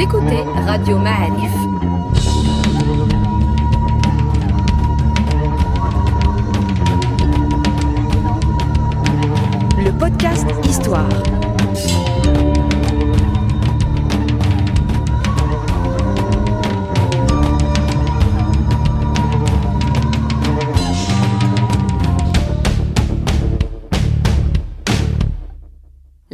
Écoutez Radio Ma'arif.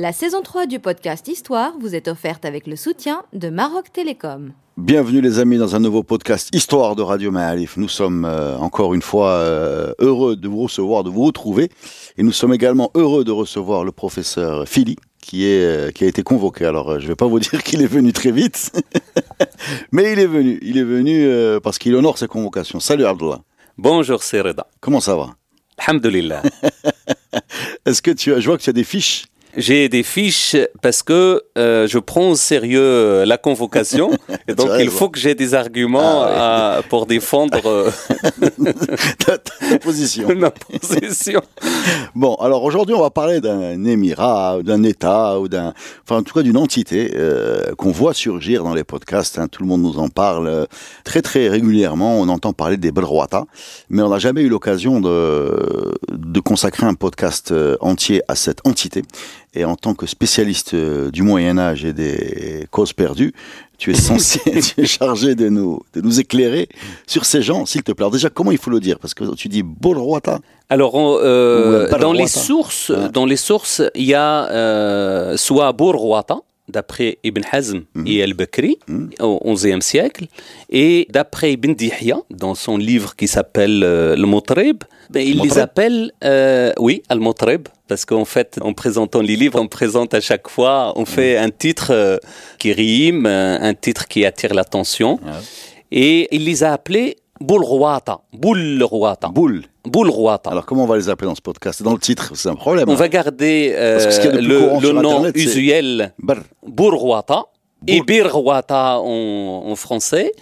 La saison 3 du podcast Histoire vous est offerte avec le soutien de Maroc Télécom. Bienvenue les amis dans un nouveau podcast Histoire de Radio Ma'alif. Nous sommes euh, encore une fois euh, heureux de vous recevoir, de vous retrouver. Et nous sommes également heureux de recevoir le professeur Philly qui, est, euh, qui a été convoqué. Alors je ne vais pas vous dire qu'il est venu très vite, mais il est venu. Il est venu parce qu'il honore ses convocations. Salut Abdullah. Bonjour Sereda. Comment ça va? Alhamdulillah. Est-ce que tu as, je vois que tu as des fiches j'ai des fiches parce que euh, je prends au sérieux euh, la convocation et donc il faut que j'ai des arguments ah, pour défendre euh, ta, position. Ma position. Bon, alors aujourd'hui on va parler d'un émirat, d'un État ou d'un, enfin en tout cas d'une entité qu'on voit surgir dans les podcasts. Hein. tout le monde nous en parle très très régulièrement. On entend parler des Belroata, mais on n'a jamais eu l'occasion de de consacrer un podcast entier à cette entité. Et en tant que spécialiste euh, du Moyen Âge et des causes perdues, tu es censé, tu es chargé de nous, de nous éclairer sur ces gens, s'il te plaît. Alors déjà, comment il faut le dire? Parce que tu dis Bolroata. Alors, euh, dans les sources, dans les sources, il y a euh, soit Bolroata, d'après Ibn Hazm mhm. et Al-Bakri mhm. au XIe siècle, et d'après Ibn Dihya, dans son livre qui s'appelle euh, Le Motrib, ben, il les appelle, euh, oui, Al-Motrib, parce qu'en fait, en présentant les livres, on présente à chaque fois, on fait mhm. un titre euh, qui rime, un titre qui attire l'attention, et il les a appelés Boulrouata. Boulrouata. Boul. Boulrouata. Alors comment on va les appeler dans ce podcast? Dans le titre, c'est un problème. On hein. va garder euh, le, nom usuel Boulrouata et Birrouata en, en, français.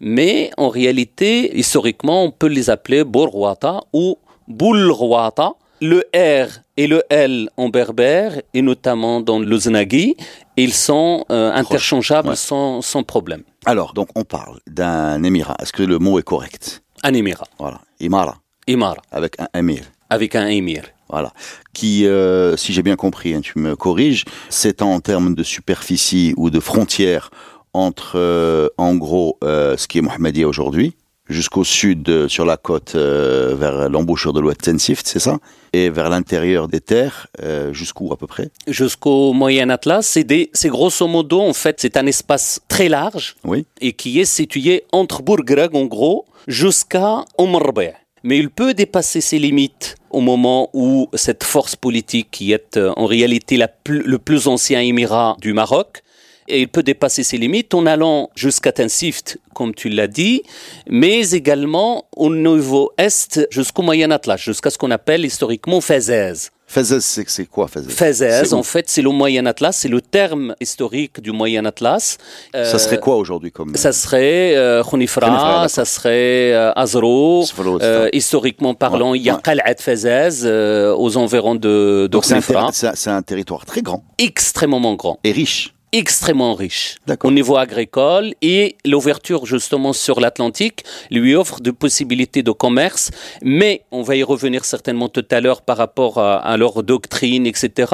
Mais en réalité, historiquement, on peut les appeler Boulrouata ou Boulrouata. Le R et le L en berbère, et notamment dans le Znagi, ils sont euh, interchangeables sans, sans problème. Alors, donc on parle d'un émirat. Est-ce que le mot est correct? Un émirat. Voilà. Imara. Imara. Avec un émir. Avec un émir. Voilà. Qui, euh, si j'ai bien compris, hein, tu me corriges, c'est en termes de superficie ou de frontières entre, euh, en gros, euh, ce qui est Mohammedia aujourd'hui, jusqu'au sud, sur la côte, vers l'embouchure de l'Ouest Tensift, c'est ça? Et vers l'intérieur des terres, jusqu'où à peu près? Jusqu'au Moyen Atlas. C'est grosso modo, en fait, c'est un espace très large oui. et qui est situé entre Bourgreg, en gros, jusqu'à Omrbe. Mais il peut dépasser ses limites au moment où cette force politique, qui est euh, en réalité le plus ancien émirat du Maroc, et il peut dépasser ses limites en allant jusqu'à Tensift, comme tu l'as dit, mais également au niveau est jusqu'au Moyen Atlas, jusqu'à ce qu'on appelle historiquement Fezez. Fezez, c'est quoi Fezez Fezez, en fait, c'est le Moyen Atlas, c'est le terme historique du Moyen Atlas. ça serait quoi aujourd'hui comme Ça serait euh, Khunifra, ça serait euh, Azro. Euh, historiquement parlant, il y a Qal'at Fezez euh, aux environs de, de C'est un, un territoire très grand. Extrêmement grand. Et riche extrêmement riche au niveau agricole et l'ouverture justement sur l'Atlantique lui offre de possibilités de commerce, mais on va y revenir certainement tout à l'heure par rapport à, leur doctrine, etc.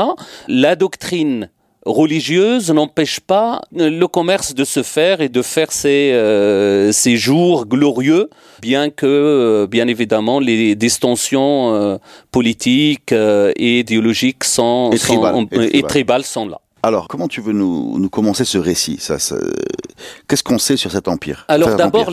La doctrine religieuse n'empêche pas le commerce de se faire et de faire ses, euh, jours glorieux, bien que, euh, bien évidemment, les distensions euh, politiques et idéologiques sont, et tribales sont là. Alors, comment tu veux nous, commencer ce récit ça, Qu'est-ce qu'on sait sur cet empire? Alors d'abord,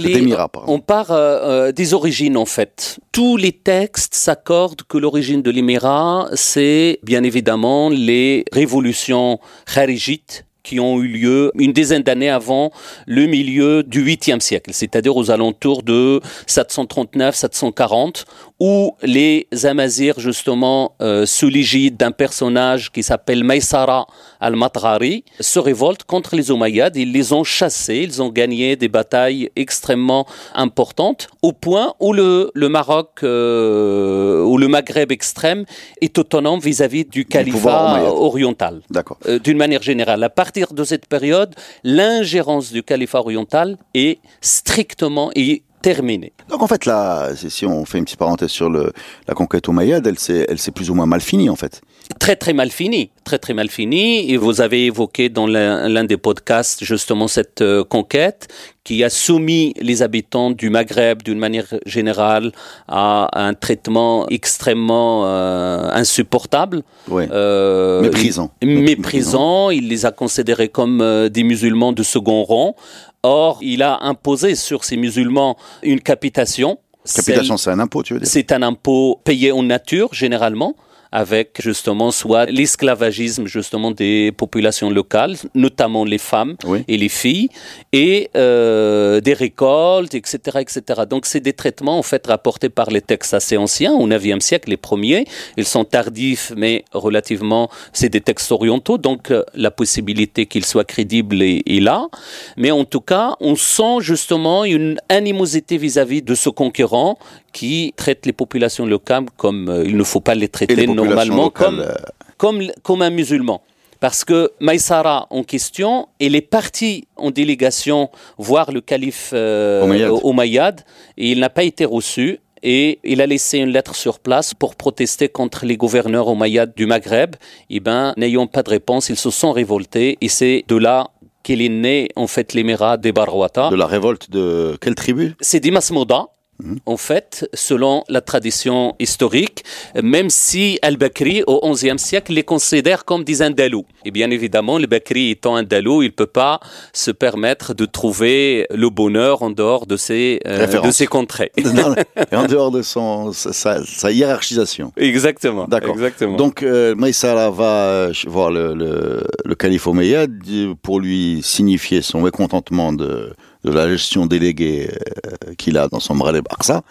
on part euh, euh, des origines en fait. Tous les textes s'accordent que l'origine de l'émirat, c'est bien évidemment les révolutions kharijites qui ont eu lieu une dizaine d'années avant le milieu du 8e siècle, c'est-à-dire aux alentours de 739-740, où les Amazirs, justement, euh, sous l'égide d'un personnage qui s'appelle Maïsara al-Matrari, se révoltent contre les Omeyyades. Ils les ont chassés, ils ont gagné des batailles extrêmement importantes, au point où le, le Maroc euh, ou le Maghreb extrême est autonome vis-à-vis du califat oriental. D'accord. Euh, d'une manière générale, à partir de cette période, l'ingérence du califat oriental est strictement et terminée. Donc en fait, là, si on fait une petite parenthèse sur le, la conquête omeyyade, elle s'est, elle s'est plus ou moins mal finie en fait. Très très mal fini, très très mal fini. Et vous avez évoqué dans l'un des podcasts justement cette euh, conquête qui a soumis les habitants du Maghreb d'une manière générale à un traitement extrêmement euh, insupportable. Euh, méprisant. Méprisant. Il les a considérés comme des musulmans de second rang. Or, il a imposé sur ces musulmans une capitation. Capitation, c'est un impôt, tu veux dire? C'est un impôt payé en nature, généralement avec justement soit l'esclavagisme justement des populations locales, notamment les femmes et les filles, et euh, des récoltes, etc., etc. Donc c'est des traitements en fait rapportés par les textes assez anciens, au IXe siècle les premiers. Ils sont tardifs, mais relativement, c'est des textes orientaux, donc euh, la possibilité qu'ils soient crédibles est, là. Mais en tout cas, on sent justement une animosité vis-à-vis de ce conquérant qui traite les populations locales comme euh, il ne faut pas les traiter normalement comme, euh, comme, comme un musulman. Parce que Maïsara en question, il est parti en délégation voir le calife euh, Omeyyad et il n'a pas été reçu et il a laissé une lettre sur place pour protester contre les gouverneurs Omeyyades du Maghreb. Et eh ben, n'ayant pas de réponse, ils se sont révoltés et c'est de là qu'il est né en fait l'émirat des Barwata. De la révolte de quelle tribu? C'est d'Imas Mhm. En fait, selon la tradition historique, même si Al-Bakri, au XIe siècle, les considère comme des Andalous. Et bien évidemment, le Bakri étant Andalou, il ne peut pas se permettre de trouver le bonheur en dehors de ses, euh, de ses contrées. en dehors de son, sa, hiérarchisation. Exactement. D'accord. Exactement. Donc, euh, Maïsara va euh, voir le, le, le calife Omeyyad pour lui signifier son mécontentement de de la gestion déléguée euh, qu'il a dans son Mrale Barça.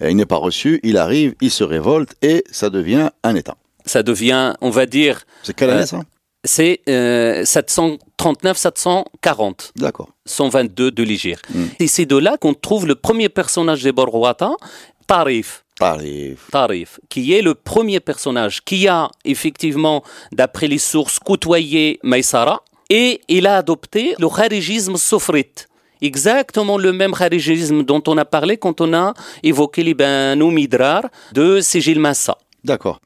Il n'est pas reçu, il arrive, il se révolte et ça devient un État. Ça devient, on va dire... C'est quelle année euh, ça? c'est 739-740. Euh, D'accord. 122 de l'Igir. Hmm. Et c'est de là qu'on trouve le premier personnage des Borwata, Tarif. Tarif. Tarif, qui est le premier personnage qui a effectivement, d'après les sources, côtoyé Maïsara et il a adopté le kharigisme sofrite exactement le même kharijisme dont on a parlé quand on a évoqué l'Ibn Midrar de Sigil Massa. D'accord.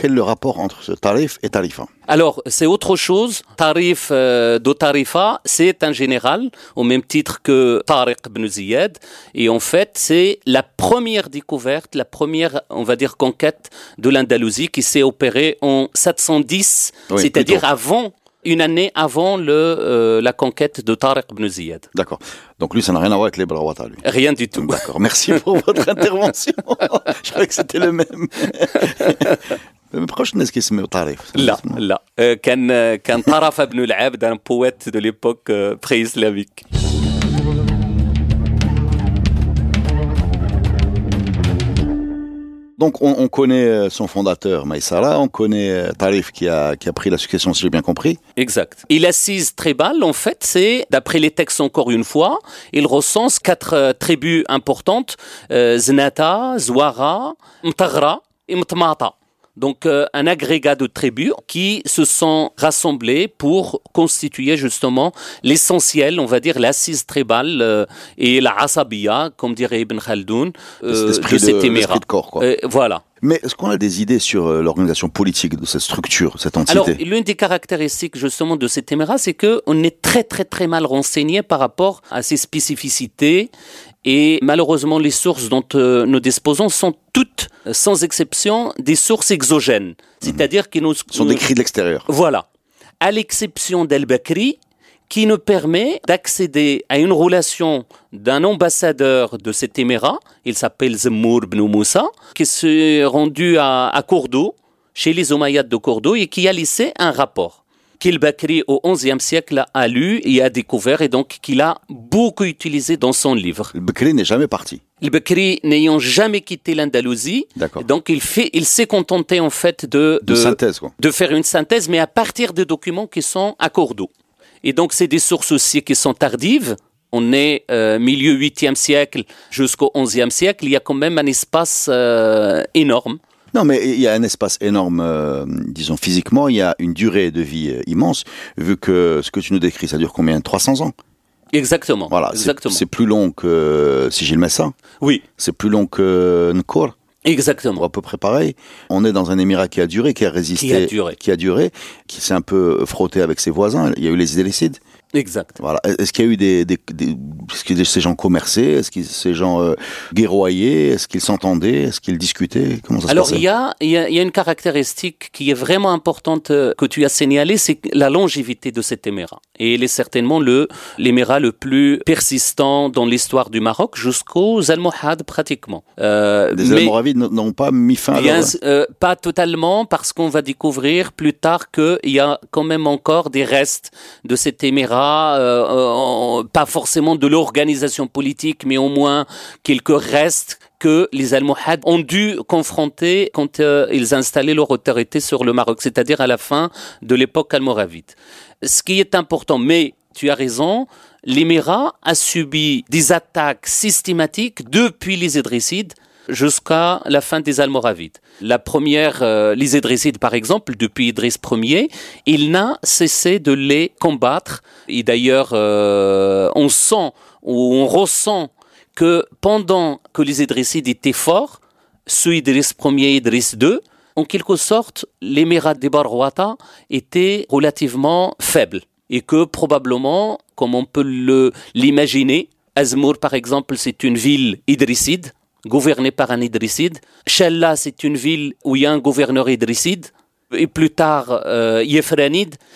Quel est le rapport entre ce tarif et tarifa? Alors, c'est autre chose. Tarif euh, de tarifa, c'est un général, au même titre que Tariq ibn Ziyad. Et en fait, c'est la première découverte, la première, on va dire, conquête de l'Andalousie qui s'est opérée en 710, c'est-à-dire avant une année avant le, euh, la conquête de Tariq ibn Ziyad. D'accord. Donc lui, ça n'a rien à voir avec les Brawata, lui. Rien du tout. D'accord. Merci pour votre intervention. Je croyais que c'était le même. proche ناس كيسميو طريف لا لا كان كان طرف بن العبد un poète de l'époque euh, pré-islamique Donc on, connaît euh, son fondateur, Maïsara, on connaît euh, Tarif qui a, qui a pris la succession, si j'ai bien compris. Exact. Il assise tribal, en fait, c'est, d'après les textes encore une fois, il recense quatre euh, tribus importantes, Znata, Zwara, Mtagra et Mtmata donc euh, un agrégat de tribus qui se sont rassemblées pour constituer justement l'essentiel, on va dire l'assise tribale euh, et la asabiya, comme dirait Ibn Khaldoun, euh, de cet émirat. De corps, quoi. voilà. Mais est-ce qu'on a des idées sur l'organisation politique de cette structure, cette entité? Alors, l'une des caractéristiques justement de cet émirat, c'est qu'on est très très très mal renseigné par rapport à ses spécificités et malheureusement, les sources dont euh, nous disposons sont toutes, sans exception, des sources exogènes. C'est-à-dire qui nous... sont des cris de l'extérieur. Voilà. À l'exception d'El-Bakri, qui nous permet d'accéder à une relation d'un ambassadeur de cet émirat, il s'appelle Zemmour ibn Moussa, qui s'est rendu à, à Cordoue, chez les Omeyyades de Cordoue, et qui a laissé un rapport qu'il Bakri au XIe siècle a lu et a découvert et donc qu'il a beaucoup utilisé dans son livre. Le Bakri n'est jamais parti. Le Bakri n'ayant jamais quitté l'Andalousie, donc il fait, il s'est contenté en fait de de, synthèse, quoi. de faire une synthèse, mais à partir de documents qui sont à Cordoue. Et donc c'est des sources aussi qui sont tardives. On est euh, milieu 8e siècle jusqu'au 11e siècle. Il y a quand même un espace euh, énorme Non, mais il y a un espace énorme, euh, disons physiquement, il y a une durée de vie euh, immense, vu que ce que tu nous décris, ça dure combien? 300 ans? Exactement. Voilà, exactement. C'est plus long que Sigil Messa. Oui. C'est plus long que Nkor. Exactement. À peu près pareil. On est dans un émirat qui a duré, qui a résisté, qui a duré, qui, a duré, qui s'est un peu frotté avec ses voisins. Il y a eu les idélicides. Exact. Voilà. Est-ce qu'il y a eu des, des, des est-ce que ces gens commerçaient? Est-ce que ces gens euh, guerroyaient? Est-ce qu'ils s'entendaient? Est-ce qu'ils discutaient? Comment ça Alors, il y a, il y, a, il y a une caractéristique qui est vraiment importante euh, que tu as signalée, c'est la longévité de cet émirat. Et il est certainement le l'émirat le plus persistant dans l'histoire du Maroc jusqu'aux Almohades pratiquement. Euh, les Almoravides n'ont pas mis fin à bien, euh, Pas totalement parce qu'on va découvrir plus tard qu'il y a quand même encore des restes de cet émirat euh, pas forcément de l'organisation politique, mais au moins quelques restes que les Almohades ont dû confronter quand euh, ils installaient leur autorité sur le Maroc, c'est-à-dire à la fin de l'époque almoravide. Ce qui est important, mais tu as raison, l'émirat a subi des attaques systématiques depuis les Idrissides jusqu'à la fin des Almoravides. La première, euh, les Idrissides par exemple, depuis Idriss Ier, il n'a cessé de les combattre. Et d'ailleurs, euh, on sent ou on ressent que pendant que les Idrissides étaient forts, sous Idriss Ier et Idriss II, en quelque sorte, l'émirat des Barwata était relativement faible et que probablement, comme on peut l'imaginer, Azmour par exemple, c'est une ville idrisside, gouverné par un idrisside. Chella, c'est une ville où il y a un gouverneur idrisside. Et plus tard, euh.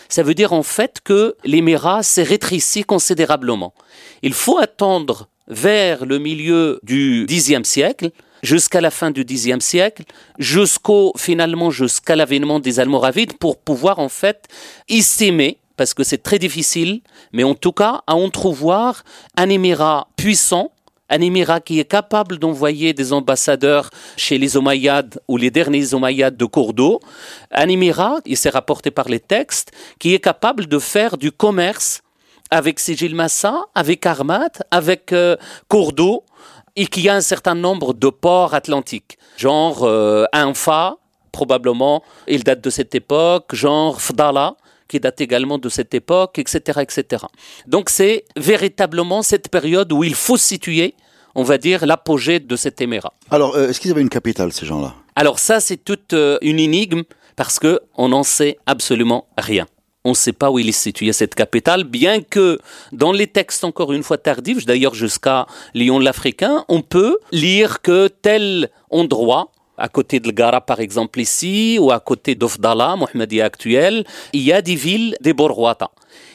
Ça veut dire en fait que l'émirat s'est rétréci considérablement. Il faut attendre vers le milieu du Xe siècle, jusqu'à la fin du Xe siècle, jusqu'au finalement jusqu'à l'avènement des Almoravides, pour pouvoir en fait estimer, parce que c'est très difficile, mais en tout cas à entrevoir un émirat puissant un émirat qui est capable d'envoyer des ambassadeurs chez les Omeyyades ou les derniers Omeyyades de Cordoue, un émirat, il s'est rapporté par les textes, qui est capable de faire du commerce avec Sigil Massa, avec Armat, avec euh, Cordoue, et qui a un certain nombre de ports atlantiques, genre euh, Infa, probablement, il date de cette époque, genre Fdala, qui date également de cette époque, etc. etc. Donc c'est véritablement cette période où il faut situer, on va dire, l'apogée de cet émirat. Alors, euh, est-ce qu'ils avaient une capitale, ces gens-là? Alors ça, c'est toute euh, une énigme, parce qu'on n'en sait absolument rien. On ne sait pas où il est situé cette capitale, bien que dans les textes encore une fois tardifs, d'ailleurs jusqu'à Lyon l'Africain, on peut lire que tel endroit à côté de Gara par exemple ici, ou à côté d'Ofdala, Mohammedia actuel, il y a des villes des Borwata.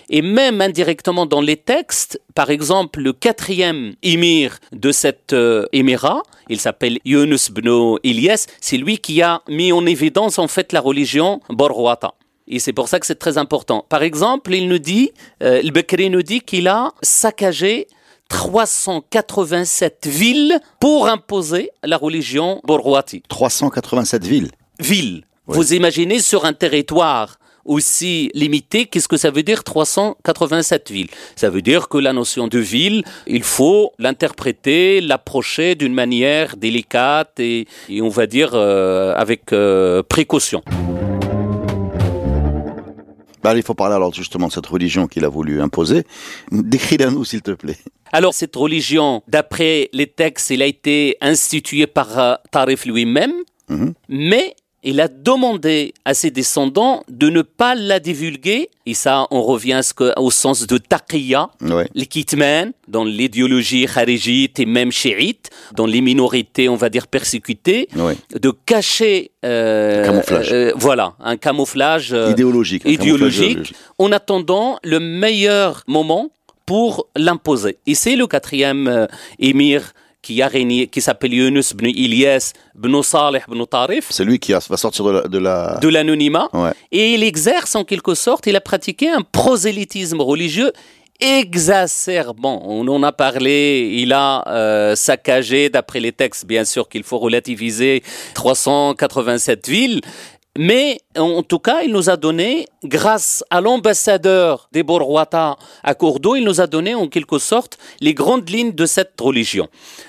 Et même indirectement dans les textes, par exemple, le quatrième émir de cet euh, émirat, il s'appelle Yunus ibn Ilyas, c'est lui qui a mis en évidence en fait la religion Borwata. Et c'est pour ça que c'est très important. Par exemple, il nous dit, euh, le Bekri nous dit qu'il a saccagé 387 villes pour imposer la religion Borwati. 387 villes Villes. Vous imaginez sur un territoire aussi limité, qu'est-ce que ça veut dire 387 villes? Ça veut dire que la notion de ville, il faut l'interpréter, l'approcher d'une manière délicate et, on va dire euh, avec euh, précaution. Bah, il faut parler alors justement de cette religion qu'il a voulu imposer. Décris-la nous, s'il te plaît. Alors, cette religion, d'après les textes, elle a été instituée par euh, Tarif lui-même, mhm. mais il a demandé à ses descendants de ne pas la divulguer. Et ça, on revient au sens de taqiyya, les kitman, dans l'idéologie kharijite et même chiite, dans les minorités, on va dire, persécutées, de cacher... Euh, camouflage. Euh, voilà, un camouflage euh, idéologique, idéologique en attendant le meilleur moment pour l'imposer. Et c'est le quatrième émir qui a régné, qui s'appelle Yunus ibn Ilyas ibn Salih ibn Tarif. C'est lui qui va sortir de la... De l'anonymat. Et il exerce en quelque sorte, il a pratiqué un prosélytisme religieux exacerbant. On en a parlé, il a euh, saccagé, d'après les textes, bien sûr qu'il faut relativiser, 387 villes. Mais en tout cas, il nous a donné, grâce à l'ambassadeur des Borwata à Cordoue, il nous a donné en quelque sorte les grandes lignes de cette religion.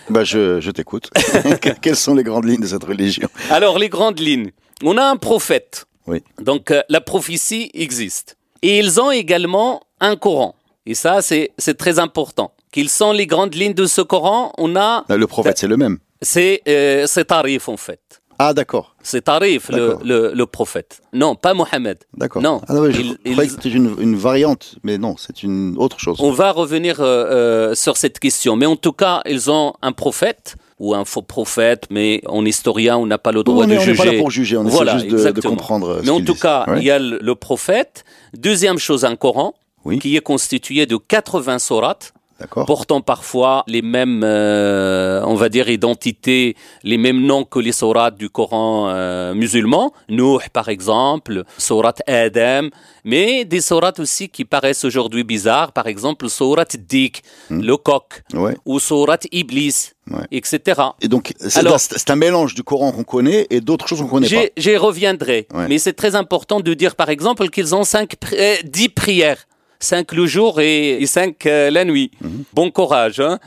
Bah je, je t'écoute. Quelles sont les grandes lignes de cette religion? Alors, les grandes lignes. On a un prophète. Oui. Donc, euh, la prophétie existe. Et ils ont également un Coran. Et ça, c'est très important. Quelles sont les grandes lignes de ce Coran On a... Le prophète, c'est le même. C'est euh, Tarif, en fait. Ah, d'accord. C'est Tarif, le, le, le, prophète. Non, pas Mohammed. D'accord. Non. Ah, je croyais que c'était une, une, variante, mais non, c'est une autre chose. On va revenir euh, euh, sur cette question. Mais en tout cas, ils ont un prophète ou un faux prophète, mais en historien, on n'a pas le droit de juger. On n'est pas là pour juger, on voilà, essaie juste de, de, comprendre. Mais en tout cas, il y a le, le, prophète. Deuxième chose, un Coran, oui. qui est constitué de 80 sourates portant parfois les mêmes, euh, on va dire, identités, les mêmes noms que les sourates du Coran euh, musulman. Nuh, par exemple, sourate Adam, mais des sourates aussi qui paraissent aujourd'hui bizarres, par exemple, sourate Dik, hmm. le coq, ou sourate Iblis. etc. Et donc, c'est un mélange du Coran qu'on connaît et d'autres choses qu'on connaît pas. J'y reviendrai. Mais c'est très important de dire, par exemple, qu'ils ont cinq, euh, dix prières. 5 le jour et, 5 euh, la nuit. Mhm. Bon courage. Hein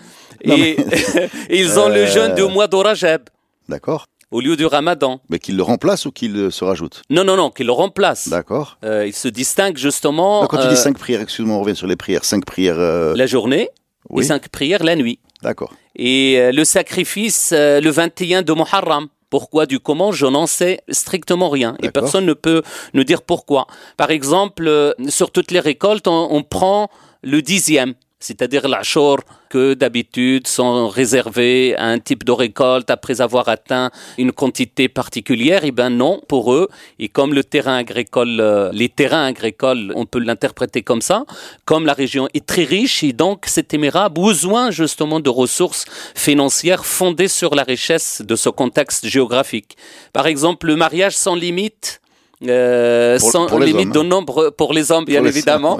et, ils ont le jeûne du mois d'Orajeb. D'accord. Au lieu du ramadan. Mais qu'il le remplace ou qu'il se rajoute Non, non, non, qu'il le remplace. D'accord. Euh, il se distingue justement. quand tu dis 5 euh, prières, excuse-moi, on revient sur les prières. 5 prières. La journée et 5 prières la nuit. D'accord. Et le sacrifice le 21 de Muharram. Pourquoi du comment Je n'en sais strictement rien. Et personne ne peut nous dire pourquoi. Par exemple, euh, sur toutes les récoltes, on prend le dixième c'est-à-dire l'achor que d'habitude sont réservés à un type de récolte après avoir atteint une quantité particulière, eh ben non pour eux. Et comme le terrain agricole, euh, les terrains agricoles, on peut l'interpréter comme ça, comme la région est très riche et donc cet émirat a besoin justement de ressources financières fondées sur la richesse de ce contexte géographique. Par exemple, le mariage sans limite euh, sans limite de nombre pour les hommes, bien évidemment,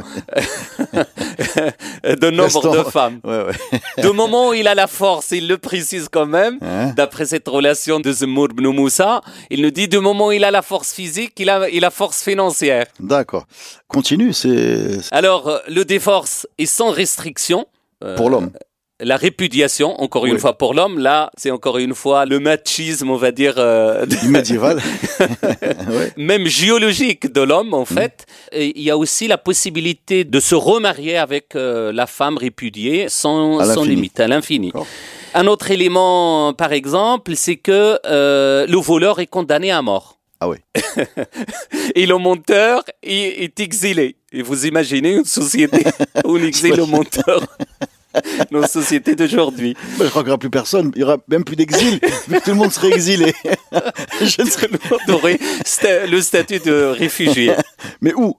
de nombre de femmes. Ouais, ouais. du moment où il a la force, il le précise quand même, hein? d'après cette relation de Zemour ibn Moussa, il nous dit du moment où il a la force physique, il a, il a force financière. D'accord. Continue, c'est... Alors, euh, le déforce est sans restriction. pour l'homme la répudiation, encore une fois pour l'homme, là, c'est encore une fois le machisme, on va dire. Euh, médiéval. Même géologique de l'homme, en mm. fait. Et il y a aussi la possibilité de se remarier avec euh, la femme répudiée sans, sans limite, à l'infini. Un autre élément, par exemple, c'est que euh, le voleur est condamné à mort. Ah oui. et le monteur est, est exilé. Et vous imaginez une société où on exile le monteur nos sociétés d'aujourd'hui. je crois qu'il n'y aura plus personne, il n'y aura même plus d'exil, que tout le monde serait exilé. je ne serais aurait le statut de réfugié. Mais où?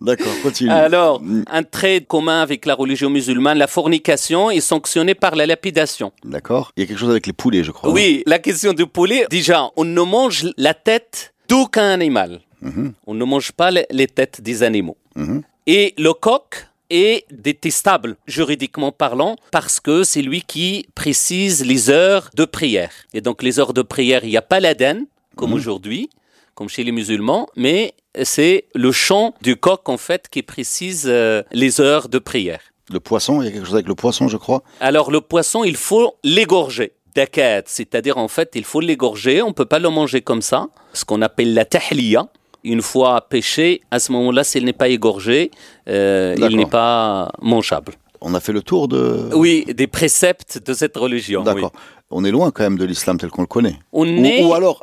D'accord, continue. Alors, un trait commun avec la religion musulmane, la fornication est sanctionnée par la lapidation. D'accord. Il y a quelque chose avec les poulets, je crois. Oui, la question du poulet, déjà, on ne mange la tête d'aucun animal. Mhm. On ne mange pas les têtes des animaux. Mhm. Et le coq, est détestable juridiquement parlant parce que c'est lui qui précise les heures de prière. Et donc les heures de prière, il n'y a pas l'Aden comme mmh. aujourd'hui, comme chez les musulmans, mais c'est le chant du coq en fait qui précise euh, les heures de prière. Le poisson, il y a quelque chose avec le poisson, je crois. Alors le poisson, il faut l'égorger. Dakat, c'est-à-dire en fait, il faut l'égorger, on peut pas le manger comme ça, ce qu'on appelle la tahliya une fois pêché, à ce moment-là, s'il n'est pas égorgé, euh, il n'est pas mangeable. On a fait le tour de... Oui, des préceptes de cette religion. D'accord on est loin quand même de l'islam tel qu'on le connaît. On ou, est... ou, alors,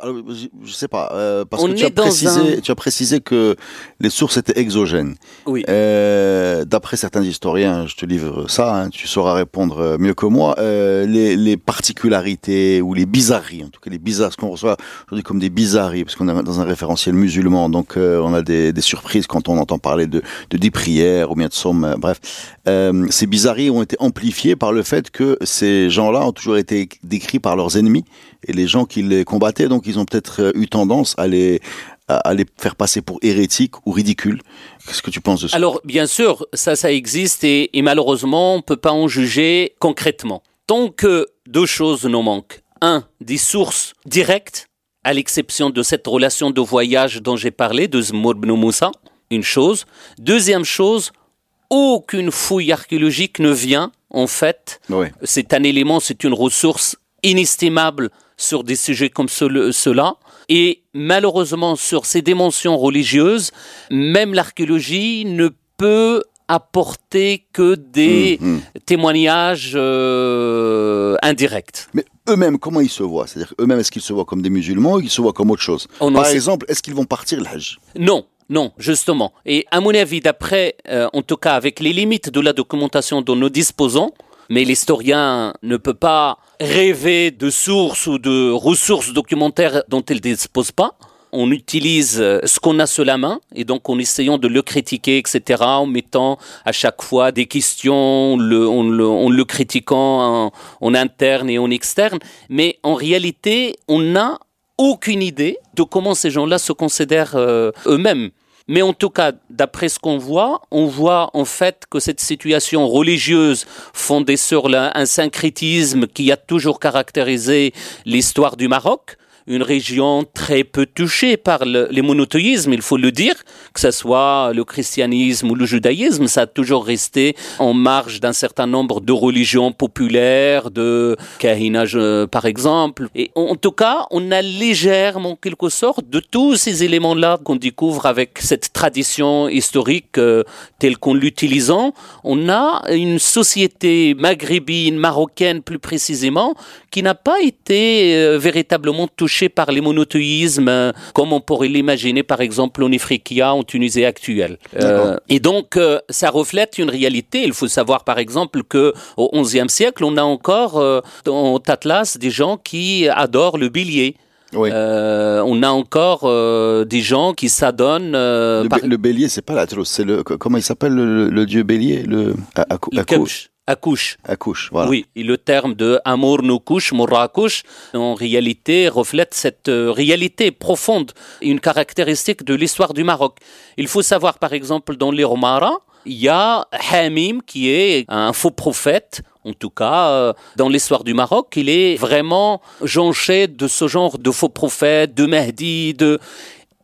je sais pas, euh, parce que tu as, précisé, tu as précisé que les sources étaient exogènes. Oui. Euh, D'après certains historiens, je te livre ça, hein, tu sauras répondre euh, mieux que moi, euh, les, les, particularités ou les bizarreries, en tout cas les bizarres, ce qu'on reçoit aujourd'hui comme des bizarreries, parce qu'on est dans un référentiel musulman, donc on a des, des, surprises quand on entend parler de, de des prières ou bien de sommes, bref. ces bizarreries ont été amplifiées par le fait que ces gens-là ont toujours été des écrits par leurs ennemis et les gens qui les combattaient, donc ils ont peut-être euh, eu tendance à les, à les faire passer pour hérétiques ou ridicules. Qu'est-ce que tu penses de ça? Alors, bien sûr, ça, ça existe et, malheureusement, on ne peut pas en juger concrètement. Tant que deux choses nous manquent. Un, des sources directes à l'exception de cette relation de voyage dont j'ai parlé, de Zmour ibn Moussa, une chose. Deuxième chose, aucune fouille archéologique ne vient, en fait. C'est un élément, c'est une ressource inestimable sur des sujets comme ceux-là. Et malheureusement, sur ces dimensions religieuses, même l'archéologie ne peut apporter que des hum, hum. témoignages euh, indirects. Mais eux-mêmes, comment ils se voient? C'est-à-dire eux-mêmes, est-ce qu'ils se voient comme des musulmans ou ils se voient comme autre chose? Oh Par exemple, est-ce qu'ils vont partir l'âge Non. Non, justement. Et à mon avis, d'après, euh, en tout cas avec les limites de la documentation dont nous disposons, mais l'historien ne peut pas rêver de sources ou de ressources documentaires dont il ne dispose pas. On utilise euh, ce qu'on a sous la main et donc en essayant de le critiquer, etc., en mettant à chaque fois des questions, en le, critiquant en, interne et en externe. Mais en réalité, on n'a aucune idée de comment ces gens-là se considèrent euh, eux-mêmes. Mais en tout cas, d'après ce qu'on voit, on voit en fait que cette situation religieuse fondée sur un syncrétisme qui a toujours caractérisé l'histoire du Maroc, une région très peu touchée par le, les monothéismes, il faut le dire, que ce soit le christianisme ou le judaïsme, ça a toujours resté en marge d'un certain nombre de religions populaires, de kahinage euh, par exemple. Et en tout cas, on a légèrement, en quelque sorte, de tous ces éléments-là qu'on découvre avec cette tradition historique euh, telle qu'on l'utilisant, on a une société maghrébine, marocaine plus précisément, qui n'a pas été euh, véritablement touchée par les monothéismes, euh, comme on pourrait l'imaginer par exemple en Ifriqiya, en Tunisie actuelle. Euh, et donc, euh, ça reflète une réalité. Il faut savoir par exemple que au XIe siècle, on a encore dans Atlas des gens qui adorent le bélier. Oui. on a encore des gens qui s'adonnent. le, bélier, c'est pas la c'est le comment il s'appelle le, dieu bélier, le, à, accouche. Accouche, voilà. Oui, et le terme de amour nous couche, couche, en réalité reflète cette euh, réalité profonde, une caractéristique de l'histoire du Maroc. Il faut savoir par exemple dans les Romara, il y a Hamim qui est un faux prophète en tout cas, euh, dans l'histoire du Maroc, il est vraiment jonché de ce genre de faux prophètes, de Mahdi, de...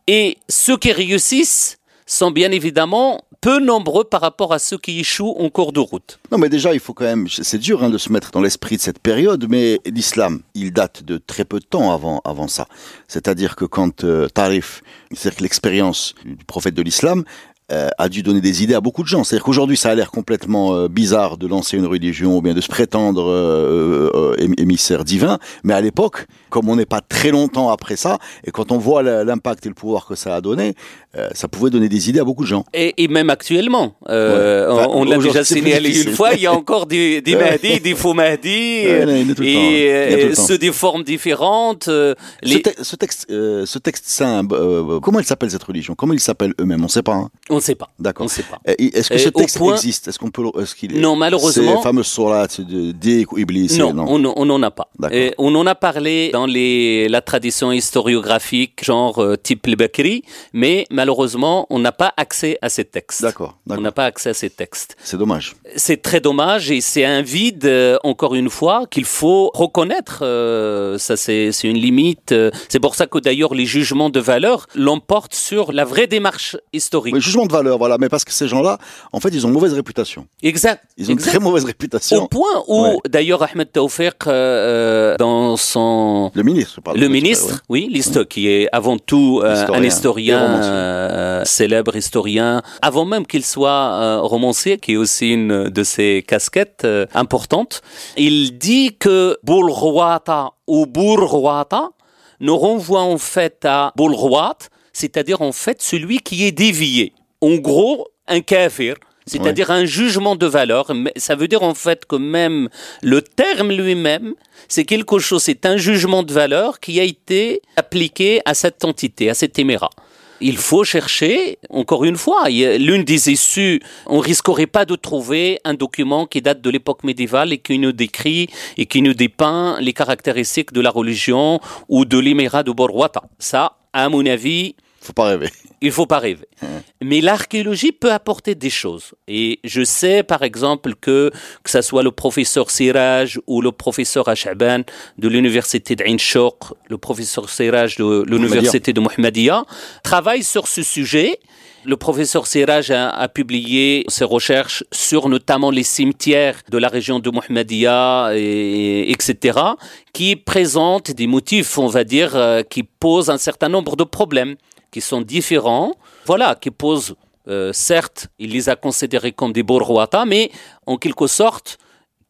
Et ceux qui réussissent sont bien évidemment peu nombreux par rapport à ceux qui échouent en cours de route. Non, mais déjà, il faut quand même, c'est dur hein, de se mettre dans l'esprit de cette période, mais l'islam, il date de très peu de temps avant, avant ça. C'est-à-dire que quand euh, Tarif, c'est-à-dire que l'expérience du prophète de l'islam, euh, a dû donner des idées à beaucoup de gens. C'est-à-dire qu'aujourd'hui, ça a l'air complètement euh, bizarre de lancer une religion ou bien de se prétendre émissaire divin, mais à l'époque, comme on n'est pas très longtemps après ça, et quand on voit l'impact et le pouvoir que ça a donné, ça pouvait donner des idées à beaucoup de gens. Et, même actuellement, on, l'a déjà signalé une fois, il y a encore des, des Mahdi, des faux Mahdi, et, ceux des formes différentes. Les... Ce, texte, ce texte saint, comment il s'appelle cette religion? Comment ils s'appellent eux-mêmes? On ne sait pas. Hein. On ne sait pas. D'accord. On sait pas. Est-ce que ce texte existe? Est-ce qu'on peut est-ce qu'il Non, malheureusement. Ces fameuses sourates de Iblis. Non, non, on n'en a pas. Et on en a parlé dans les la tradition historiographique, genre euh, type le Bakri, mais malheureusement, on n'a pas accès à ces textes. D'accord. On n'a pas accès à ces textes. C'est dommage. C'est très dommage et c'est un vide, euh, encore une fois, qu'il faut reconnaître. Euh, ça, c'est une limite. C'est pour ça que d'ailleurs les jugements de valeur l'emportent sur la vraie démarche historique. Oui, jugement de valeur, voilà, mais parce que ces gens-là, en fait, ils ont mauvaise réputation. Exact. Ils ont une très mauvaise réputation. Au point où, d'ailleurs, Ahmed Taoufiq, euh, euh, dans son... Le ministre, pardon. Le ministre, oui, liste, qui est avant tout euh, un historien, célèbre historien, avant même qu'il soit romancier, qui est aussi une de ses casquettes importantes. Il dit que Boulrouata ou Bourrouata nous renvoie en fait à Boulrouat, c'est-à-dire en fait celui qui est dévié en gros, un kafir, c'est-à-dire un jugement de valeur. Ça veut dire en fait que même le terme lui-même, c'est quelque chose, c'est un jugement de valeur qui a été appliqué à cette entité, à cette éméra. Il faut chercher, encore une fois, l'une des issues, on risquerait pas de trouver un document qui date de l'époque médiévale et qui nous décrit et qui nous dépeint les caractéristiques de la religion ou de l'émirat de Borwata. Ça, à mon avis, faut pas rêver. Il faut pas rêver. Mais l'archéologie peut apporter des choses. Et je sais, par exemple, que que ça soit le professeur Siraj ou le professeur Achaban de l'université d'Ain le professeur Siraj de l'université de Mohammedia, travaillent sur ce sujet. Le professeur Siraj a, publié ses recherches sur notamment les cimetières de la région de Mohammedia, et, etc., qui présentent des motifs, on va dire, euh, qui posent un certain nombre de problèmes qui sont différents, voilà, qui posent, euh, certes, il les a considérés comme des Borwata, mais en quelque sorte,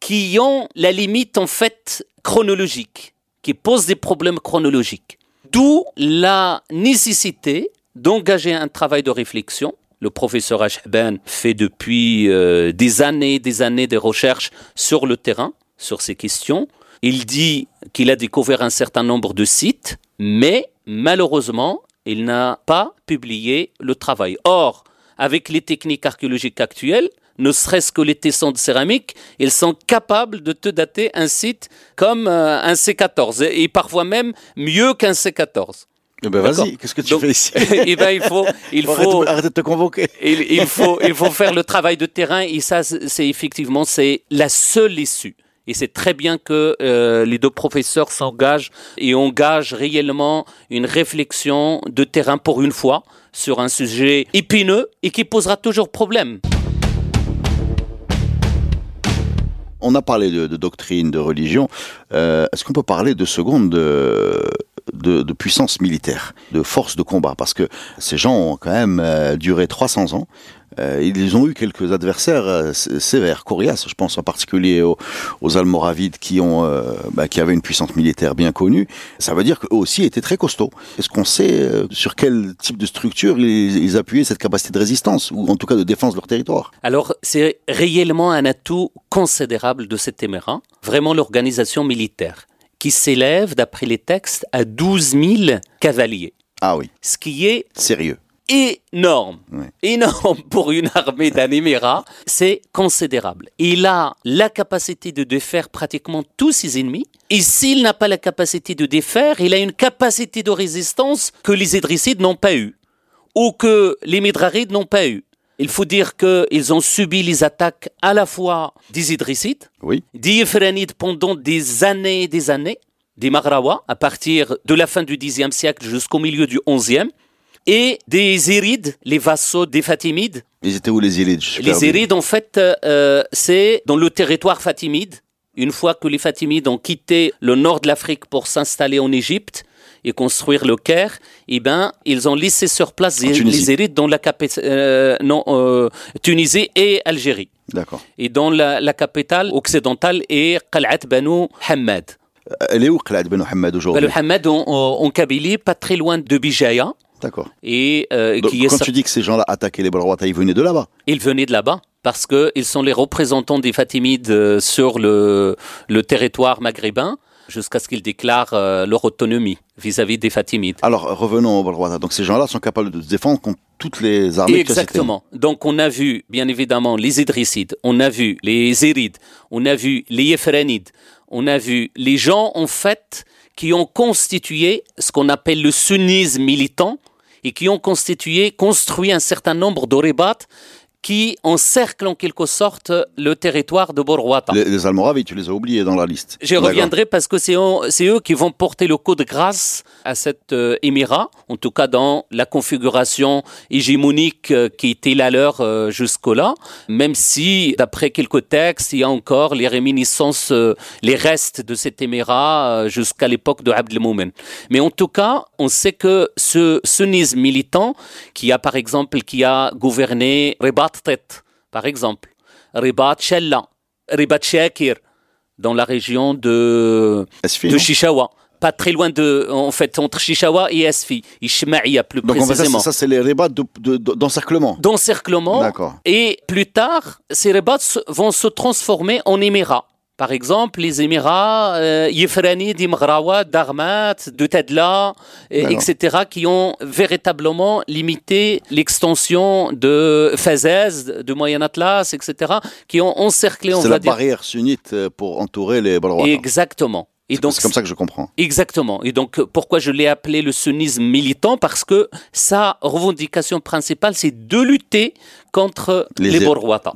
qui ont la limite en fait chronologique, qui posent des problèmes chronologiques. D'où la nécessité d'engager un travail de réflexion. Le professeur Ashban fait depuis euh, des années, des années de recherches sur le terrain, sur ces questions. Il dit qu'il a découvert un certain nombre de sites, mais malheureusement, il n'a pas publié le travail. Or, avec les techniques archéologiques actuelles, ne serait-ce que les tessons de céramique, ils sont capables de te dater un site comme euh, un C14 et parfois même mieux qu'un C14. Eh ben vas-y, qu'est-ce que tu fais ici eh ben il faut, il faut, arrêter de te convoquer. il, faut, il faut faire le travail de terrain et ça, c'est effectivement, c'est la seule issue. Et c'est très bien que euh, les deux professeurs s'engagent et engagent réellement une réflexion de terrain pour une fois sur un sujet épineux et qui posera toujours problème. On a parlé de, doctrine, de religion. Euh, est-ce qu'on peut parler de seconde de, de, puissance militaire, de force de combat? Parce que ces gens ont quand même euh, duré 300 ans. Euh, ils ont eu quelques adversaires euh, sévères, coriaces, je pense en particulier aux, Almoravides qui ont, euh, bah, qui avaient une puissance militaire bien connue. Ça veut dire qu'eux aussi étaient très costauds. Est-ce qu'on sait sur quel type de structure ils, appuyaient cette capacité de résistance ou en tout cas de défense de leur territoire? Alors c'est réellement un atout considérable de cet émirat, vraiment l'organisation militaire qui s'élève, d'après les textes, à 12 000 cavaliers. Ah oui. Ce qui est sérieux énorme, énorme pour une armée d'un émirat, c'est considérable. Il a la capacité de défaire pratiquement tous ses ennemis, et s'il n'a pas la capacité de défaire, il a une capacité de résistance que les Idrissides n'ont pas eu, ou que les Midrarides n'ont pas eu. Il faut dire qu'ils ont subi les attaques à la fois des Idrissides, oui. des Yéfranides pendant des années et des années, des Maghrawa, à partir de la fin du Xe siècle jusqu'au milieu du XIe, et des Zérides, les vassaux des Fatimides. Ils étaient où les Zérides Les Zérides, en fait, euh, c'est dans le territoire fatimide. Une fois que les Fatimides ont quitté le nord de l'Afrique pour s'installer en Égypte et construire le Caire, eh ben, ils ont laissé sur place les Zérides dans la capitale, euh, non, euh, Tunisie et Algérie. D'accord. Et dans la, capitale occidentale est Qal'at Banu Hamad. Elle est où Qal'at Banu Hamad aujourd'hui? Banu Hamad en, en Kabylie, pas très loin de Bijaya. D'accord. Et euh, quand tu dis que ces gens-là attaquaient les Balroata, ils venaient de là-bas Ils venaient de là-bas parce qu'ils sont les représentants des Fatimides euh, sur le, le territoire maghrébin jusqu'à ce qu'ils déclarent euh, leur autonomie vis-à-vis des Fatimides. Alors revenons aux Balroata. Donc ces gens-là sont capables de se défendre contre toutes les armées Exactement. Donc on a vu bien évidemment les Idrissides, on a vu les Zérides, on a vu les Yéfranides, on a vu les gens en fait qui ont constitué ce qu'on appelle le sunnisme militant et qui ont constitué, construit un certain nombre d'orébats qui encerclent en quelque sorte le territoire de Borwata. Les, les Almoravides, tu les as oubliés dans la liste. Je reviendrai parce que c'est eux qui vont porter le coup de grâce à cet euh, émirat, en tout cas dans la configuration hégémonique euh, qui était la leur euh, jusque-là, même si, d'après quelques textes, il y a encore les réminiscences, les restes de cet émirat jusqu'à l'époque de Abdelmoumen. Mais en tout cas, on sait que ce sunnisme militant, qui a par exemple, qui a gouverné Par exemple, Ribat Shella, Ribat Shakir, dans la région de, de Shishawa pas très loin de, en fait, entre Shishawa et Ishmaïa plus Donc précisément. ça, c'est les ribats d'encerclement. d'encerclement. D'accord. Et plus tard, ces ribats vont se transformer en émirats. Par exemple, les Émirats, euh, Yefrani, d'Imrawa, d'Armat, de Tedla, etc., qui ont véritablement limité l'extension de Fazès, de Moyen Atlas, etc., qui ont encerclé, on. C'est la barrière sunnite euh, pour entourer les Balrois. Exactement. Et donc c'est comme ça que je comprends. Exactement. Et donc pourquoi je l'ai appelé le sunnisme militant? Parce que sa revendication principale c'est de lutter contre les, les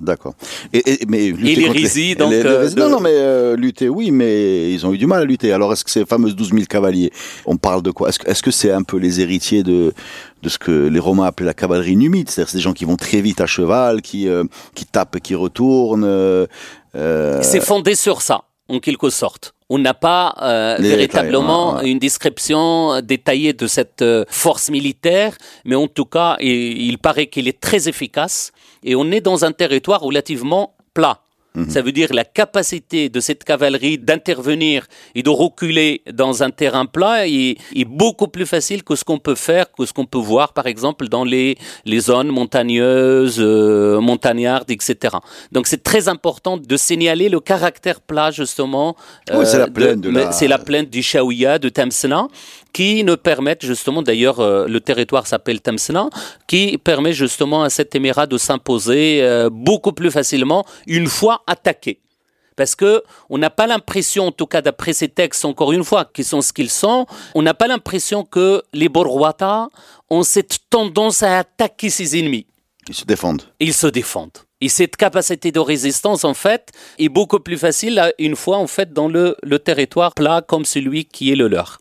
D'accord. Et, mais l'hérésie donc. Euh, non non mais euh, lutter oui mais ils ont eu du mal à lutter. Alors est-ce que ces fameuses 12 000 cavaliers on parle de quoi? Est-ce que c'est un peu les héritiers de de ce que les Romains appelaient la cavalerie numide, c'est-à-dire des gens qui vont très vite à cheval, qui euh, qui tapent et qui retournent. C'est fondé sur ça en quelque sorte on n'a pas euh, véritablement une description détaillée de cette euh, force militaire, mais en tout cas, il paraît qu'il est très efficace et on est dans un territoire relativement plat. Ça veut dire la capacité de cette cavalerie d'intervenir et de reculer dans un terrain plat est, beaucoup plus facile que ce qu'on peut faire, que ce qu'on peut voir par exemple dans les, les zones montagneuses, euh, montagnardes, etc. Donc c'est très important de signaler le caractère plat justement. oui, c'est la plaine de, C'est la plaine du Shaouya, de Tamsna qui ne permettent justement, d'ailleurs euh, le territoire s'appelle Tamsna, qui permet justement à cet émirat de s'imposer euh, beaucoup plus facilement une fois attaqué. Parce que on n'a pas l'impression, en tout cas d'après ces textes, encore une fois, qui sont ce qu'ils sont, on n'a pas l'impression que les Borwata ont cette tendance à attaquer ses ennemis. Ils se défendent. Ils se défendent. Et cette capacité de résistance, en fait, est beaucoup plus facile une fois, en fait, dans le, le territoire plat comme celui qui est le leur.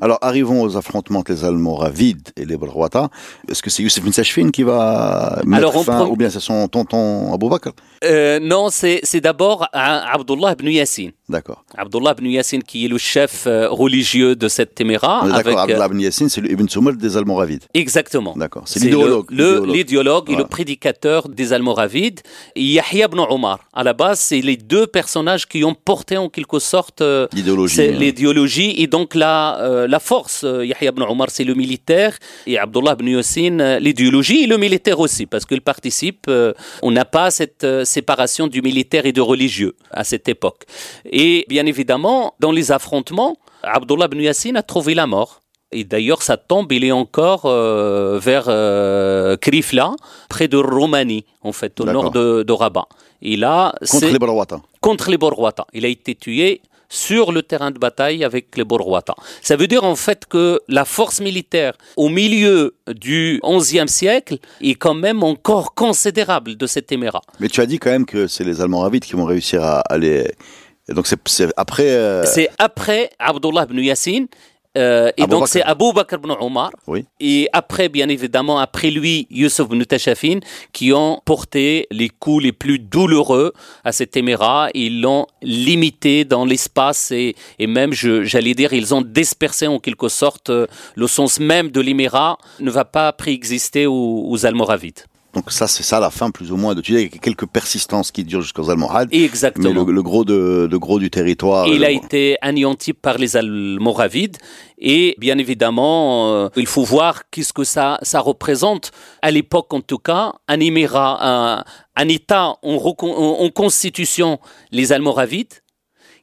Alors, arrivons aux affrontements entre les Almoravides et les Balrouata. Est-ce que c'est Youssef bin qui va mettre fin, ou bien c'est son tonton Abou Bakr euh, Non, c'est d'abord Abdullah ibn Yassin. D'accord. Abdullah ibn Yassin qui est le chef euh, religieux de cette téméra. D'accord, euh, Abdullah ibn Yassin, c'est l'Ibn Soumel des Almoravides. Exactement. D'accord, c'est l'idéologue. L'idéologue et le prédicateur des Almoravides. Yahya ibn Omar. À la base, c'est les deux personnages qui ont porté en quelque sorte l'idéologie et donc la la force. Euh, Yahya ibn Omar, c'est le militaire, et Abdullah ibn Yassin, euh, l'idéologie, et le militaire aussi, parce qu'il participe. Euh, on n'a pas cette séparation du militaire et du religieux à cette époque. Et bien évidemment, dans les affrontements, Abdullah ibn Yassin a trouvé la mort. Et d'ailleurs, sa tombe, il est encore vers Krifla, près de Roumanie, en fait, au nord de, Rabat. Et là, contre les Borwata. Contre les Borwata. Il a été tué sur le terrain de bataille avec les Borwata. Ça veut dire en fait que la force militaire au milieu du XIe siècle est quand même encore considérable de cet émirat. Mais tu as dit quand même que c'est les Allemands ravides qui vont réussir à aller... Donc c'est après... Euh, c'est après Abdullah ibn Yassin euh, et donc c'est Abu Bakr ibn Omar. Oui. Et après, bien évidemment, après lui, Youssef ibn Tashafin, qui ont porté les coups les plus douloureux à cet émirat. Ils l'ont limité dans l'espace et, et même, j'allais dire, ils ont dispersé en quelque sorte euh, le sens même de l'émirat ne va pas préexister aux, aux Almoravides. Donc ça, c'est ça la fin plus ou moins de Tunis, avec quelques persistances qui durent jusqu'aux Almohades. Exactement. Mais le, gros de, gros du territoire. Il a été anéanti par les Almoravides. Et bien évidemment, euh, il faut voir qu'est-ce que ça, ça représente à l'époque en tout cas, un émirat, un, État en, en, constitution, les Almoravides,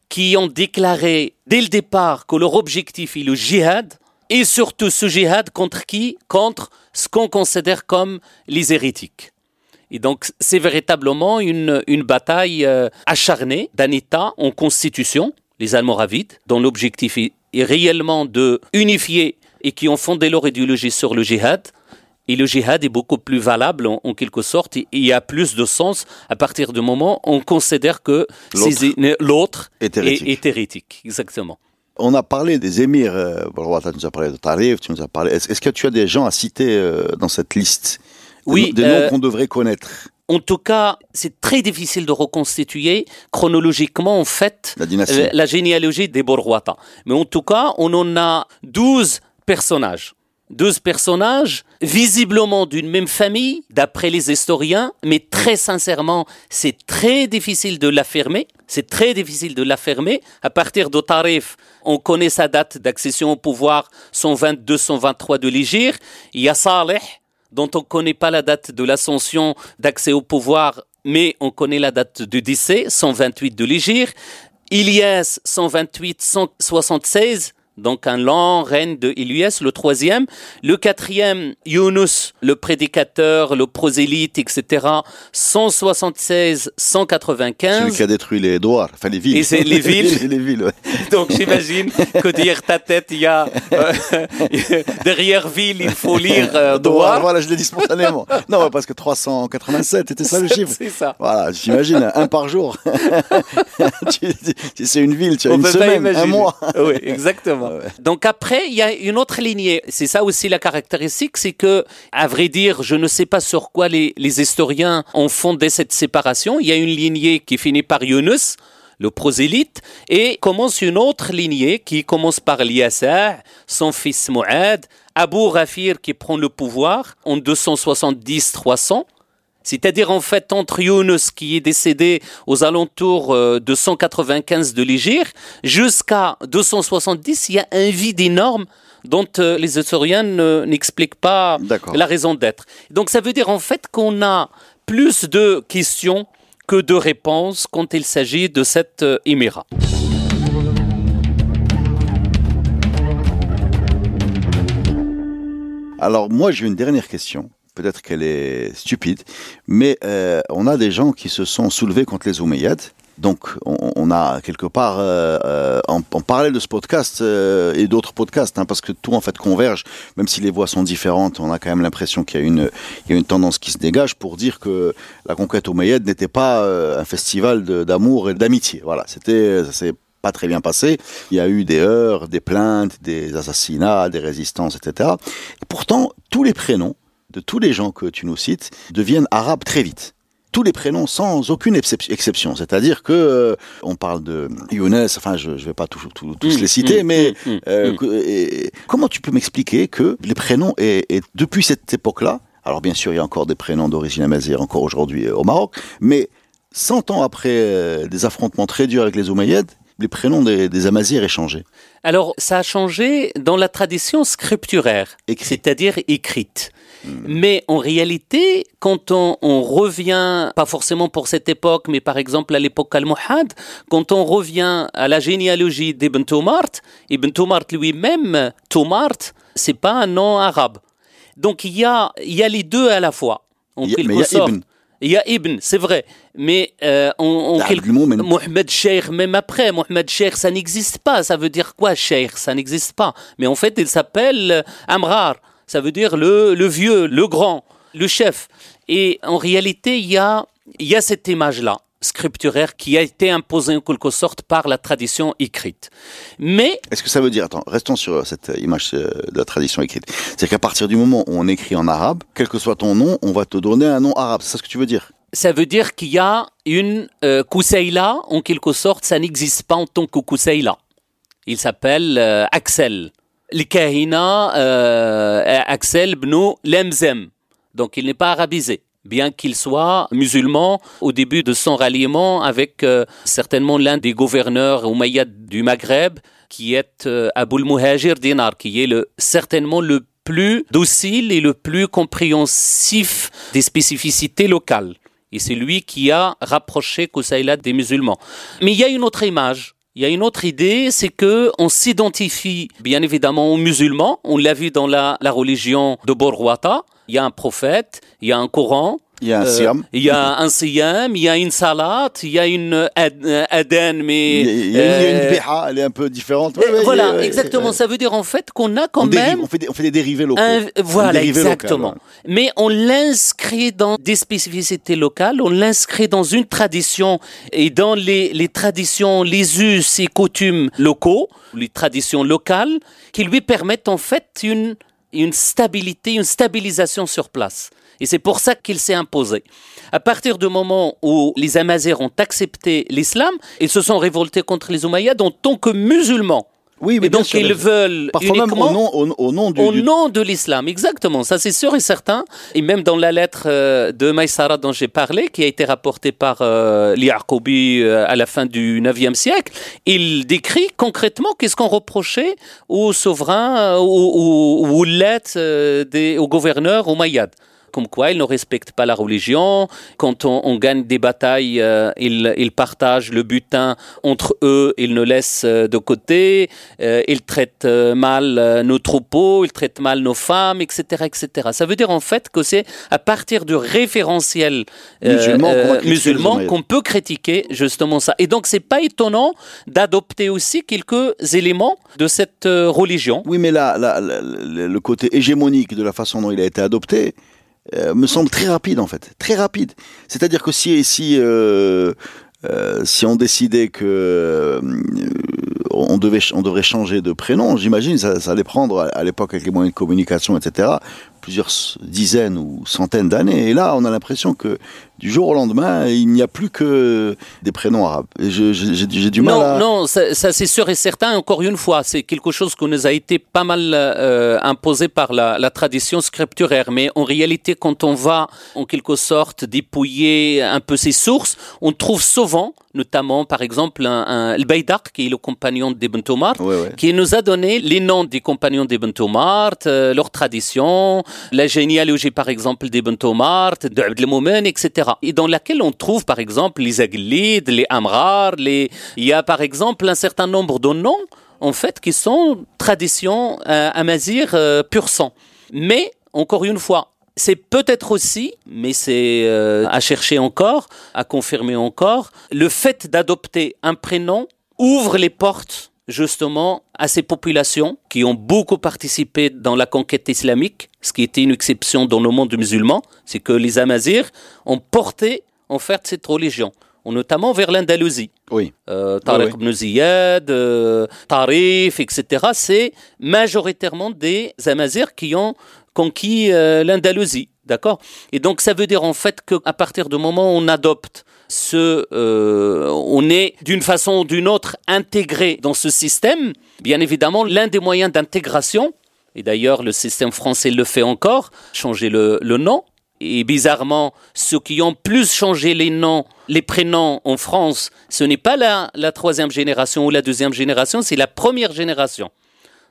qui ont déclaré dès le départ que leur objectif est le djihad et surtout ce jihad contre qui? Contre ce qu'on considère comme les hérétiques. Et donc, c'est véritablement une, une bataille euh, acharnée d'un État en constitution, les Almoravides, dont l'objectif est, réellement de unifier et qui ont fondé leur idéologie sur le jihad. Et le jihad est beaucoup plus valable en, quelque sorte et il y a plus de sens à partir du moment où on considère que l'autre est, est, hérétique. Exactement. On a parlé des émirs. Euh, tu nous as parlé de Tarif, tu nous as parlé. Est-ce que tu as des gens à citer euh, dans cette liste? Oui. Des, noms euh, qu'on devrait connaître en tout cas, c'est très difficile de reconstituer chronologiquement, en fait, la, généalogie des Borwata. Mais en tout cas, on en a 12 personnages. 12 personnages, visiblement d'une même famille, d'après les historiens, mais très sincèrement, c'est très difficile de l'affirmer. C'est très difficile de l'affirmer. À partir de Tarif, on connaît sa date d'accession au pouvoir, 122-123 de l'Égypte. Il dont on ne connaît pas la date de l'ascension d'accès au pouvoir, mais on connaît la date du décès, 128 de l'Égypte. Ilyas, 128-176 donc un long règne de Ilyas, le troisième. Le quatrième, Yunus, le prédicateur, le prosélyte, etc. 176-195. Celui qui a détruit les douars, enfin les villes. Et c'est les villes. les villes, ouais. Donc j'imagine que derrière ta tête, il y a euh, derrière ville, il faut lire euh, douar. Voilà, je l'ai dit spontanément. non, parce que 387, c'était ça le chiffre. C'est ça. Voilà, j'imagine, un par jour. c'est une ville, tu as une semaine, un mois. oui, exactement. Donc après, il y a une autre lignée. C'est ça aussi la caractéristique, c'est que, à vrai dire, je ne sais pas sur quoi les, historiens ont fondé cette séparation. Il y a une lignée qui finit par Yunus, le prosélyte, et commence une autre lignée qui commence par Liasa, son fils Mu'ad, Abu Rafir qui prend le pouvoir en 270-300, c'est-à-dire en fait entre Yunus qui est décédé aux alentours euh, de 195 de l'Égypte jusqu'à 270, il y a un vide énorme dont euh, les historiens n'expliquent pas la raison d'être. Donc ça veut dire en fait qu'on a plus de questions que de réponses quand il s'agit de cet euh, émirat. Alors moi j'ai une dernière question peut-être qu'elle est stupide, mais euh, on a des gens qui se sont soulevés contre les Omeyyades. Donc, on, a quelque part, euh, euh en, parallèle de ce podcast euh, et d'autres podcasts, hein, parce que tout en fait converge, même si les voix sont différentes, on a quand même l'impression qu'il y a une, il y a une tendance qui se dégage pour dire que la conquête omeyyade n'était pas un festival d'amour et d'amitié. Voilà, c'était, ça s'est pas très bien passé. Il y a eu des heurts, des plaintes, des assassinats, des résistances, etc. Et pourtant, tous les prénoms de tous les gens que tu nous cites deviennent arabes très vite tous les prénoms sans aucune exception. C'est-à-dire que euh, on parle de Younes, enfin je ne vais pas tous mm, les citer, mm, mais mm, euh, comment tu peux m'expliquer que les prénoms, et, depuis cette époque-là, alors bien sûr il y a encore des prénoms d'origine amazigh encore aujourd'hui euh, au Maroc, mais 100 ans après des affrontements très durs avec les Omeyyades, les prénoms des, des Amazirs aient changé Alors, ça a changé dans la tradition scripturaire, c'est-à-dire écrite. Hmm. Mais en réalité, quand on, revient, pas forcément pour cette époque, mais par exemple à l'époque al-Muhad, quand on revient à la généalogie d'Ibn Tomart, Ibn Tomart lui-même, Tomart, c'est pas un nom arabe. Donc il y a, il y a les deux à la fois, en il y a, quelque sorte. Il y a Ibn, c'est vrai. Mais euh, on, Mohamed Sheikh, même après, Mohamed Sheikh, ça n'existe pas. Ça veut dire quoi, Sheikh Ça n'existe pas. Mais en fait, il s'appelle Amrar ça veut dire le, le vieux, le grand, le chef. Et en réalité, il y a, il y a cette image-là scripturaire qui a été imposée en quelque sorte par la tradition écrite. Mais... Est-ce que ça veut dire, attends, restons sur cette image euh, de la tradition écrite. C'est qu'à partir du moment où on écrit en arabe, quel que soit ton nom, on va te donner un nom arabe. C'est ça ce que tu veux dire? Ça veut dire qu'il y a une euh, en quelque sorte, ça n'existe pas en tant que Kousseila. Il s'appelle euh, Axel. Euh, Axel Bnou Lemzem. Donc il n'est pas arabisé bien qu'il soit musulman au début de son ralliement avec euh, certainement l'un des gouverneurs omeyyades du Maghreb, qui est euh, Aboul Muhajir Dinar, qui est le, certainement le plus docile et le plus compréhensif des spécificités locales. Et c'est lui qui a rapproché Koussaïla des musulmans. Mais il y a une autre image il y a une autre idée, c'est que on s'identifie bien évidemment aux musulmans. On l'a vu dans la, la religion de Borwata. Il y a un prophète, il y a un Coran, il y a un siam. il y a un siam, il y a une salat, il y a une aden, mais... Il y a, une biha, elle est un peu différente. voilà, exactement. Ça veut dire en fait qu'on a quand même... on, fait des, on fait des dérivés locaux. voilà, exactement. Mais on l'inscrit dans des spécificités locales, on l'inscrit dans une tradition et dans les, les traditions, les us et coutumes locaux, les traditions locales, qui lui permettent en fait une, une stabilité, une stabilisation sur place. Et c'est pour ça qu'il s'est imposé. À partir du moment où les Amazirs ont accepté l'islam, ils se sont révoltés contre les Umayyads en tant que musulmans. Oui, et donc ils veulent parfois même au nom, au, nom, du, au nom de l'islam, exactement. Ça c'est sûr et certain. Et même dans la lettre euh, de Maïsara dont j'ai parlé, qui a été rapportée par euh, euh, à la fin du 9e siècle, il décrit concrètement qu'est-ce qu'on reprochait aux souverains ou aux, aux, aux, aux gouverneurs, aux comme quoi ils ne respectent pas la religion. Quand on, gagne des batailles, euh, ils, partagent le butin entre eux, ils ne laissent euh, de côté, euh, ils traitent mal nos troupeaux, ils traitent mal nos femmes, etc., etc. Ça veut dire en fait que c'est à partir du référentiel musulman qu'on peut critiquer justement ça. Et donc c'est pas étonnant d'adopter aussi quelques éléments de cette religion. Oui, mais là, le côté hégémonique de la façon dont il a été adopté, euh, me semble très rapide en fait, très rapide. C'est-à-dire que si si euh, euh, si on décidait que on devait on devrait changer de prénom, j'imagine ça, ça allait prendre à l'époque avec les moyens de communication, etc plusieurs dizaines ou centaines d'années. Et là, on a l'impression que du jour au lendemain, il n'y a plus que des prénoms arabes. J'ai du mal non, à... Non, ça, c'est sûr et certain. Encore une fois, c'est quelque chose qui nous a été pas mal euh, imposé par la, la, tradition scripturaire. Mais en réalité, quand on va en quelque sorte dépouiller un peu ses sources, on trouve souvent notamment par exemple un, un qui est le compagnon d'Ibn Tomar, qui nous a donné les noms des compagnons d'Ibn Tomar, euh, leurs traditions, la généalogie par exemple d'Ibn Tomar, de Abdelmoumen, etc. Et dans laquelle on trouve par exemple les Aglides, les Amrar, il y a par exemple un certain nombre de noms en fait qui sont traditions euh, amazir euh, pur sang. Mais encore une fois, c'est peut-être aussi, mais c'est euh, à chercher encore, à confirmer encore, le fait d'adopter un prénom ouvre les portes justement à ces populations qui ont beaucoup participé dans la conquête islamique, ce qui était une exception dans le monde musulman, c'est que les Amazirs ont porté en fait cette religion notamment vers l'Andalousie. Oui. Euh, Tariq ibn Ziyad, euh, Tarif, etc. C'est majoritairement des Amazirs qui ont conquis euh, l'Andalousie. D'accord? Et donc ça veut dire en fait qu'à partir du moment où on adopte ce, euh, on est d'une façon ou d'une autre intégré dans ce système. Bien évidemment, l'un des moyens d'intégration, et d'ailleurs le système français le fait encore, changer le, le nom. Et bizarrement, ceux qui ont plus changé les noms, les prénoms en France, ce n'est pas la, la troisième génération ou la deuxième génération, c'est la première génération.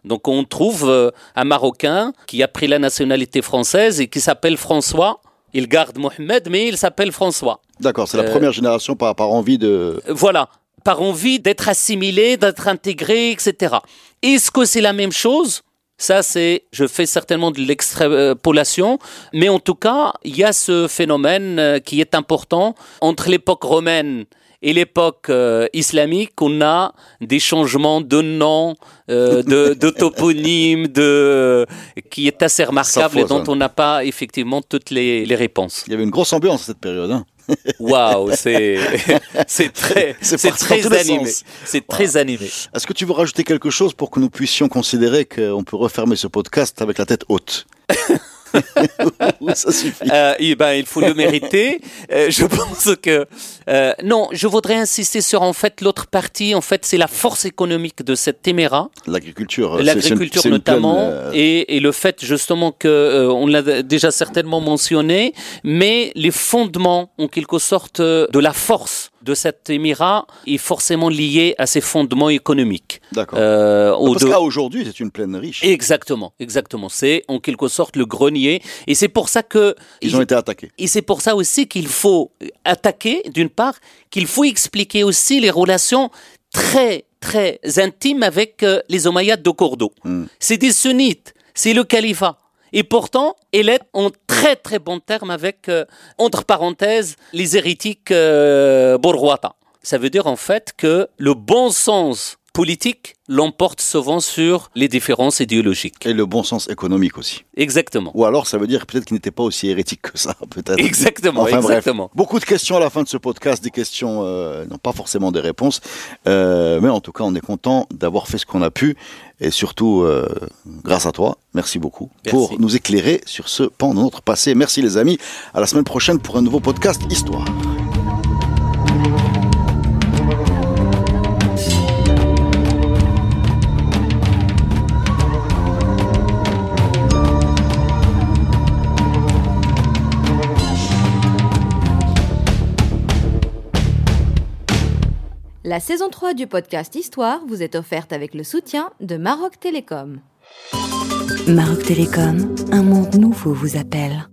Donc on trouve euh, un Marocain qui a pris la nationalité française et qui s'appelle François. Il garde Mohamed, mais il s'appelle François. D'accord, c'est la euh, première génération par, par envie de... Voilà, par envie d'être assimilé, d'être intégré, etc. Est-ce que c'est la même chose? Ça, c'est, je fais certainement de l'extrapolation, mais en tout cas, il y a ce phénomène euh, qui est important entre l'époque romaine et l'époque euh, islamique, on a des changements de noms, euh, de, de toponymes, de, qui est assez remarquable et dont on n'a pas effectivement toutes les, les, réponses. Il y avait une grosse ambiance à cette période. Hein Waouh, c'est c'est très c'est très animé. C'est très animé. Est-ce que tu veux rajouter quelque chose pour que nous puissions considérer qu'on peut refermer ce podcast avec la tête haute? Ça suffit. Euh, ben, il faut le mériter. Euh, je pense que euh, non. Je voudrais insister sur en fait l'autre partie. En fait, c'est la force économique de cette téméra. L'agriculture. L'agriculture notamment, et, et, le fait justement que on l'a déjà certainement mentionné, mais les fondements en quelque sorte de la force de cet émirat est forcément lié à ses fondements économiques. D'accord. Euh, Parce qu'aujourd'hui, c'est une plaine riche. Exactement, exactement. C'est en quelque sorte le grenier. Et c'est pour ça que... Ils ont été attaqués. Et c'est pour ça aussi qu'il faut attaquer, d'une part, qu'il faut expliquer aussi les relations très, très intimes avec euh, les Omeyyades de Cordoue. Hmm. C'est des sunnites, c'est le califat. Et pourtant, elle est en très très bon terme avec, euh, entre parenthèses, les hérétiques euh, Ça veut dire en fait que le bon sens politique l'emporte souvent sur les différences idéologiques. Et le bon sens économique aussi. Exactement. Ou alors ça veut dire peut-être qu'il n'était pas aussi hérétique que ça, peut-être. Exactement, enfin, exactement. beaucoup de questions à la fin de ce podcast, des questions, euh, non pas forcément des réponses, euh, mais en tout cas on est content d'avoir fait ce qu'on a pu, et surtout euh, grâce à toi, merci beaucoup pour nous éclairer sur ce pan de notre passé. Merci les amis, à la semaine prochaine pour un nouveau podcast Histoire. La saison 3 du podcast Histoire vous est offerte avec le soutien de Maroc Télécom. Maroc Télécom, un monde nouveau vous appelle.